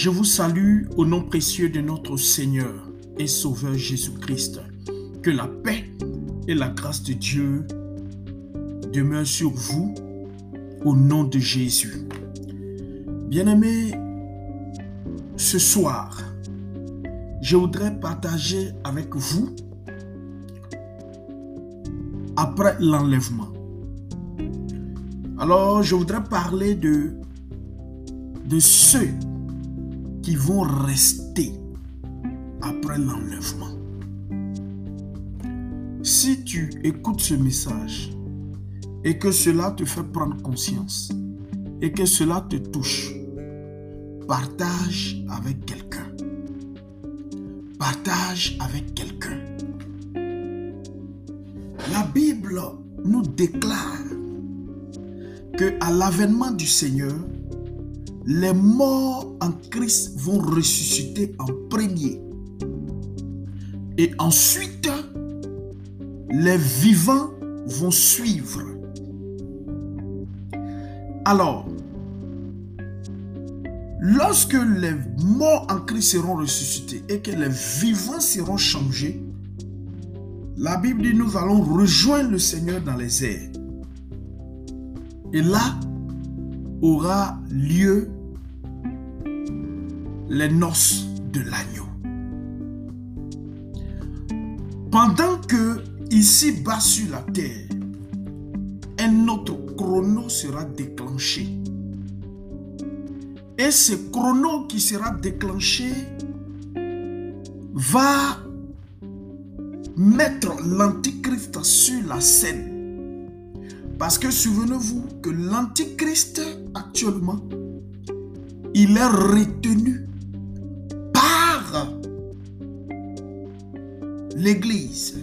Je vous salue au nom précieux de notre Seigneur et Sauveur Jésus-Christ. Que la paix et la grâce de Dieu demeurent sur vous au nom de Jésus. Bien-aimés, ce soir, je voudrais partager avec vous après l'enlèvement. Alors, je voudrais parler de, de ceux qui vont rester après l'enlèvement. Si tu écoutes ce message et que cela te fait prendre conscience et que cela te touche, partage avec quelqu'un. Partage avec quelqu'un. La Bible nous déclare que à l'avènement du Seigneur, les morts en Christ vont ressusciter en premier. Et ensuite, les vivants vont suivre. Alors, lorsque les morts en Christ seront ressuscités et que les vivants seront changés, la Bible dit nous allons rejoindre le Seigneur dans les airs. Et là aura lieu les noces de l'agneau. Pendant que ici-bas sur la terre, un autre chrono sera déclenché. Et ce chrono qui sera déclenché va mettre l'antichrist sur la scène. Parce que souvenez-vous que l'antichrist actuellement, il est retenu l'Église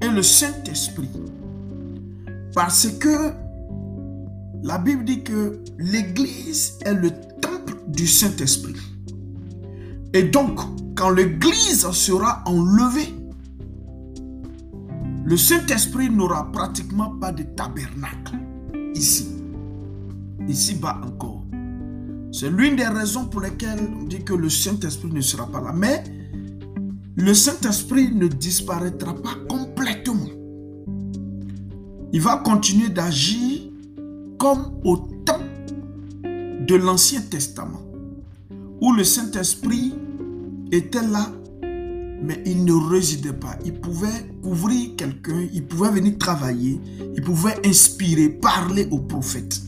et le Saint-Esprit. Parce que la Bible dit que l'Église est le temple du Saint-Esprit. Et donc, quand l'Église sera enlevée, le Saint-Esprit n'aura pratiquement pas de tabernacle ici. Ici-bas encore. C'est l'une des raisons pour lesquelles on dit que le Saint-Esprit ne sera pas là. Mais le Saint-Esprit ne disparaîtra pas complètement. Il va continuer d'agir comme au temps de l'Ancien Testament, où le Saint-Esprit était là, mais il ne résidait pas. Il pouvait couvrir quelqu'un, il pouvait venir travailler, il pouvait inspirer, parler aux prophètes.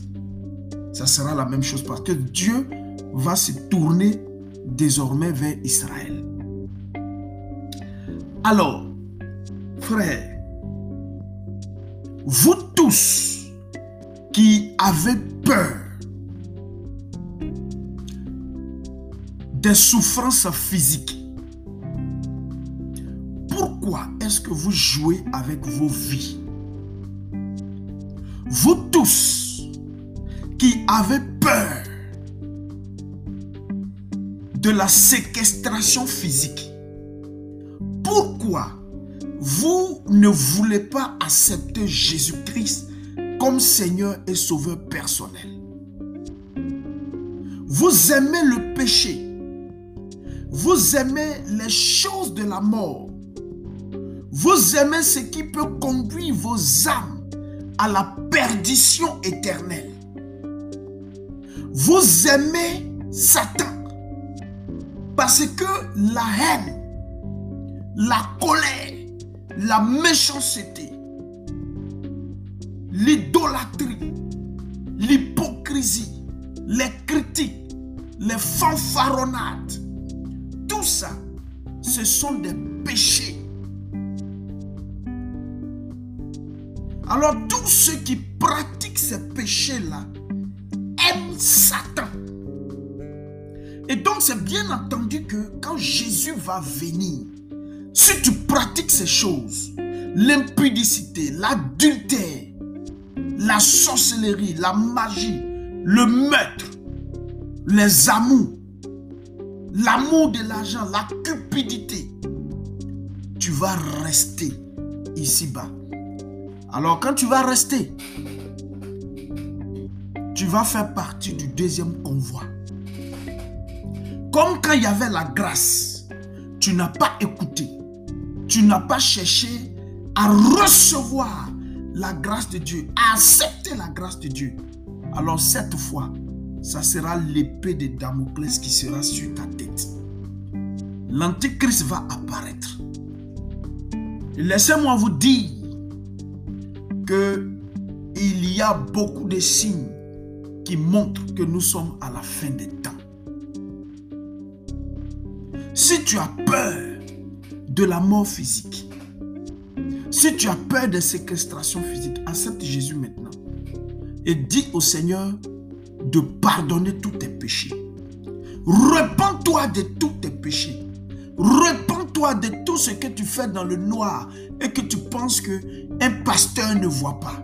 Ça sera la même chose parce que Dieu va se tourner désormais vers Israël. Alors, frères, vous tous qui avez peur des souffrances physiques. Pourquoi est-ce que vous jouez avec vos vies? Vous tous qui avez peur de la séquestration physique, pourquoi vous ne voulez pas accepter Jésus-Christ comme Seigneur et Sauveur personnel? Vous aimez le péché vous aimez les choses de la mort. Vous aimez ce qui peut conduire vos âmes à la perdition éternelle. Vous aimez Satan parce que la haine, la colère, la méchanceté, l'idolâtrie, l'hypocrisie, les critiques, les fanfaronnades, tout ça, ce sont des péchés. Alors tous ceux qui pratiquent ces péchés-là aiment Satan. Et donc c'est bien entendu que quand Jésus va venir, si tu pratiques ces choses, l'impudicité, l'adultère, la sorcellerie, la magie, le meurtre, les amours, l'amour de l'argent, la cupidité, tu vas rester ici-bas. Alors quand tu vas rester, tu vas faire partie du deuxième convoi. Comme quand il y avait la grâce, tu n'as pas écouté, tu n'as pas cherché à recevoir la grâce de Dieu, à accepter la grâce de Dieu. Alors cette fois, ça sera l'épée de Damoclès qui sera sur ta tête. L'antichrist va apparaître. Laissez-moi vous dire que il y a beaucoup de signes qui montrent que nous sommes à la fin des temps. Si tu as peur de la mort physique, si tu as peur de séquestration physique, accepte Jésus maintenant et dis au Seigneur de pardonner tous tes péchés. Repends-toi de tous tes péchés. Repends-toi de tout ce que tu fais dans le noir et que tu penses que un pasteur ne voit pas.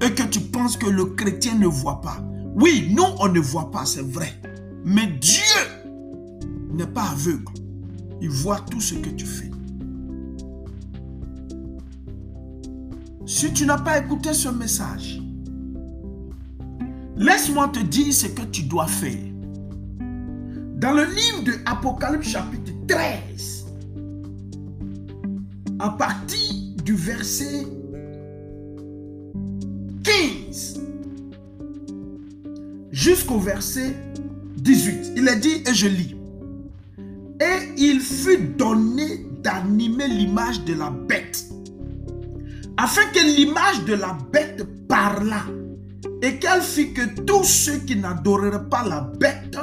Et que tu penses que le chrétien ne voit pas. Oui, nous, on ne voit pas, c'est vrai. Mais Dieu n'est pas aveugle. Il voit tout ce que tu fais. Si tu n'as pas écouté ce message, laisse-moi te dire ce que tu dois faire. Dans le livre de Apocalypse chapitre 13, à partir du verset 15 jusqu'au verset 18, il est dit, et je lis, fut donné d'animer l'image de la bête afin que l'image de la bête parlât et qu'elle fit que tous ceux qui n'adoreraient pas la bête,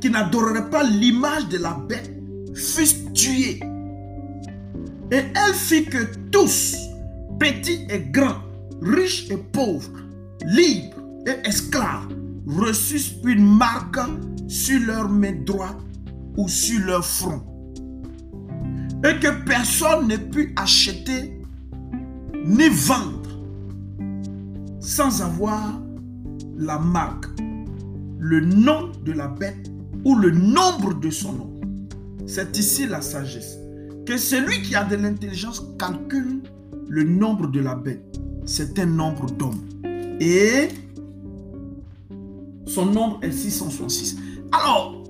qui n'adoreraient pas l'image de la bête, fussent tués. Et elle fit que tous, petits et grands, riches et pauvres, libres et esclaves, reçussent une marque sur leur main droite ou sur leur front et que personne ne pu acheter ni vendre sans avoir la marque, le nom de la bête ou le nombre de son nom. C'est ici la sagesse. Que celui qui a de l'intelligence calcule le nombre de la bête. C'est un nombre d'hommes. Et son nombre est 666. Alors,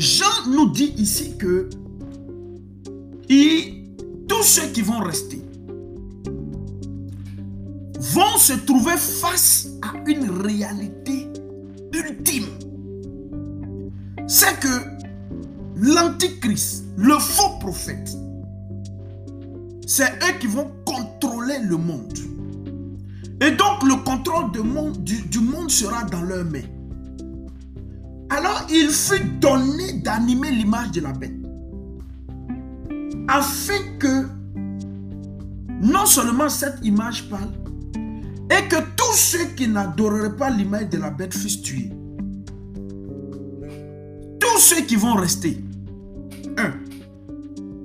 Jean nous dit ici que tous ceux qui vont rester vont se trouver face à une réalité ultime. C'est que l'antichrist, le faux prophète, c'est eux qui vont contrôler le monde. Et donc le contrôle du monde sera dans leurs mains. Il fut donné d'animer l'image de la bête afin que non seulement cette image parle, et que tous ceux qui n'adoreraient pas l'image de la bête fussent tués. Tous ceux qui vont rester, un,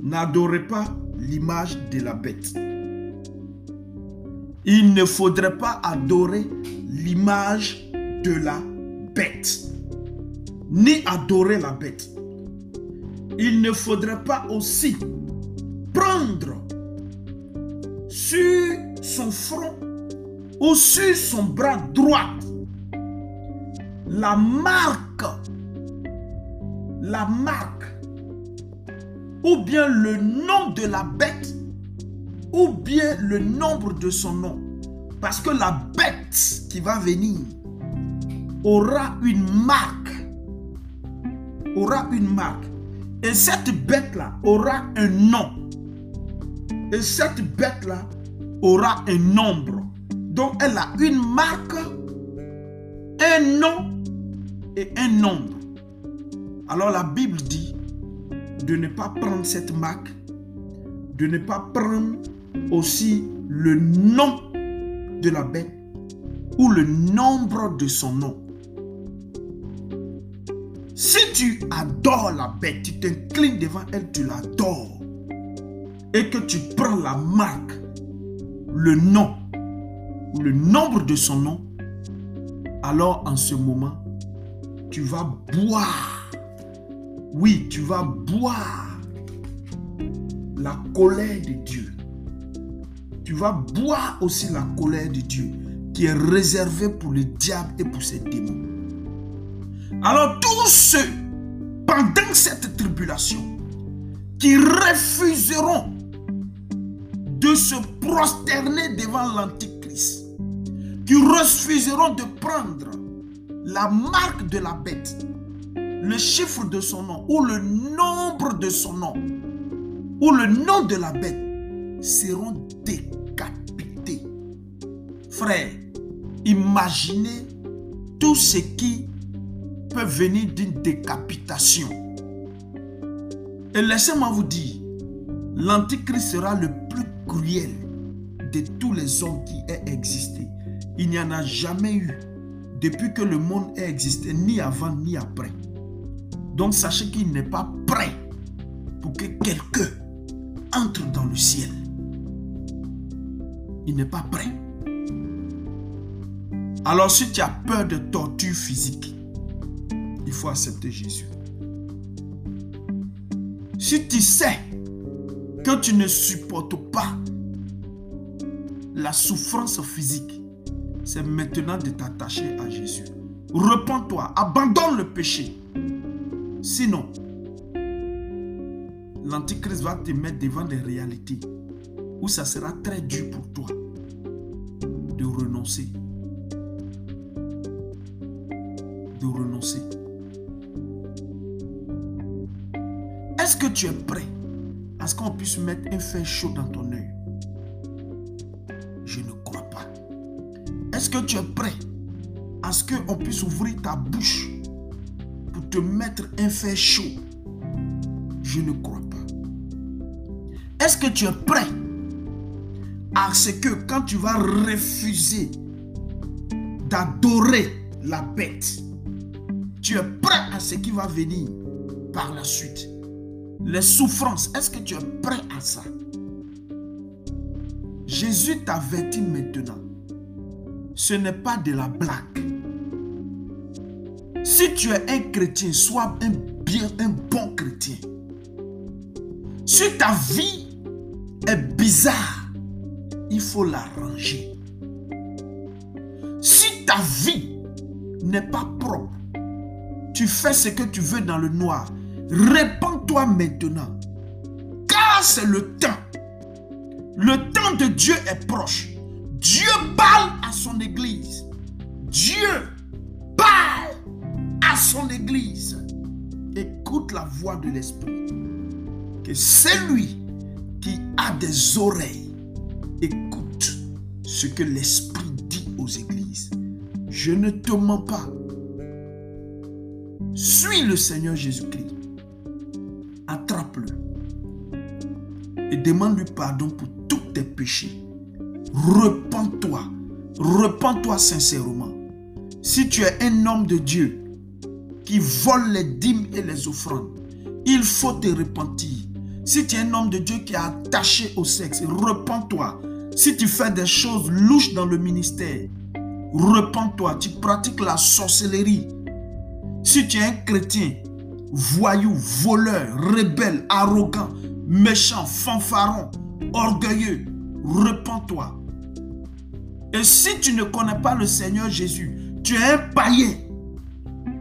n'adoreraient pas l'image de la bête. Il ne faudrait pas adorer l'image de la bête, ni adorer la bête. Il ne faudrait pas aussi prendre sur son front ou sur son bras droit la marque, la marque, ou bien le nom de la bête, ou bien le nombre de son nom. Parce que la bête qui va venir aura une marque, aura une marque. Et cette bête-là aura un nom. Et cette bête-là aura un nombre. Donc elle a une marque, un nom et un nombre. Alors la Bible dit de ne pas prendre cette marque, de ne pas prendre aussi le nom de la bête ou le nombre de son nom. Si tu adores la bête, tu t'inclines devant elle, tu l'adores et que tu prends la marque, le nom le nombre de son nom, alors en ce moment, tu vas boire. Oui, tu vas boire la colère de Dieu. Tu vas boire aussi la colère de Dieu qui est réservée pour le diable et pour ses démons. Alors tous ceux, pendant cette tribulation, qui refuseront de se prosterner devant l'Antichrist, qui refuseront de prendre la marque de la bête, le chiffre de son nom ou le nombre de son nom ou le nom de la bête seront décapités. Frère, imaginez tout ce qui venir d'une décapitation. Et laissez-moi vous dire, l'Antichrist sera le plus cruel de tous les hommes qui aient existé. Il n'y en a jamais eu depuis que le monde ait existé, ni avant ni après. Donc sachez qu'il n'est pas prêt pour que quelqu'un entre dans le ciel. Il n'est pas prêt. Alors si tu as peur de torture physique, il faut accepter Jésus. Si tu sais que tu ne supportes pas la souffrance physique, c'est maintenant de t'attacher à Jésus. Repends-toi, abandonne le péché. Sinon, l'Antichrist va te mettre devant des réalités où ça sera très dur pour toi de renoncer. De renoncer. Est-ce que tu es prêt à ce qu'on puisse mettre un fer chaud dans ton œil? Je ne crois pas. Est-ce que tu es prêt à ce qu'on puisse ouvrir ta bouche pour te mettre un fer chaud? Je ne crois pas. Est-ce que tu es prêt à ce que quand tu vas refuser d'adorer la bête, tu es prêt à ce qui va venir par la suite? Les souffrances, est-ce que tu es prêt à ça? Jésus t'avertit maintenant ce n'est pas de la blague. Si tu es un chrétien, sois un bien, un bon chrétien. Si ta vie est bizarre, il faut l'arranger. Si ta vie n'est pas propre, tu fais ce que tu veux dans le noir, répands-toi maintenant. Car c'est le temps. Le temps de Dieu est proche. Dieu parle à son église. Dieu parle à son église. Écoute la voix de l'Esprit. Que celui qui a des oreilles écoute ce que l'Esprit dit aux églises. Je ne te mens pas. Suis le Seigneur Jésus-Christ. Demande-lui pardon pour tous tes péchés repens-toi. Repens-toi sincèrement. Si tu es un homme de Dieu qui vole les dîmes et les offrandes, il faut te repentir. Si tu es un homme de Dieu qui est attaché au sexe, repens-toi. Si tu fais des choses louches dans le ministère, repens-toi. Tu pratiques la sorcellerie. Si tu es un chrétien, voyou, voleur, rebelle, arrogant, méchant, fanfaron, orgueilleux, repens-toi. Et si tu ne connais pas le Seigneur Jésus, tu es un païen.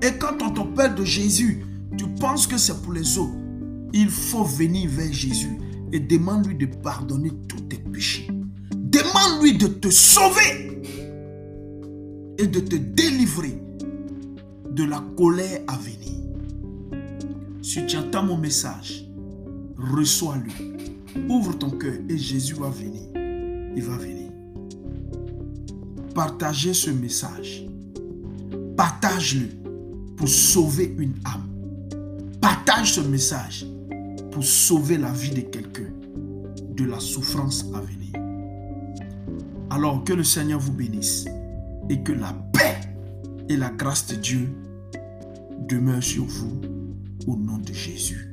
Et quand on te de Jésus, tu penses que c'est pour les autres. Il faut venir vers Jésus et demande-lui de pardonner tous tes péchés. Demande-lui de te sauver et de te délivrer de la colère à venir. Si tu entends mon message, reçois-le. Ouvre ton cœur et Jésus va venir. Il va venir partagez ce message. Partage-le pour sauver une âme. Partage ce message pour sauver la vie de quelqu'un de la souffrance à venir. Alors que le Seigneur vous bénisse et que la paix et la grâce de Dieu demeurent sur vous au nom de Jésus.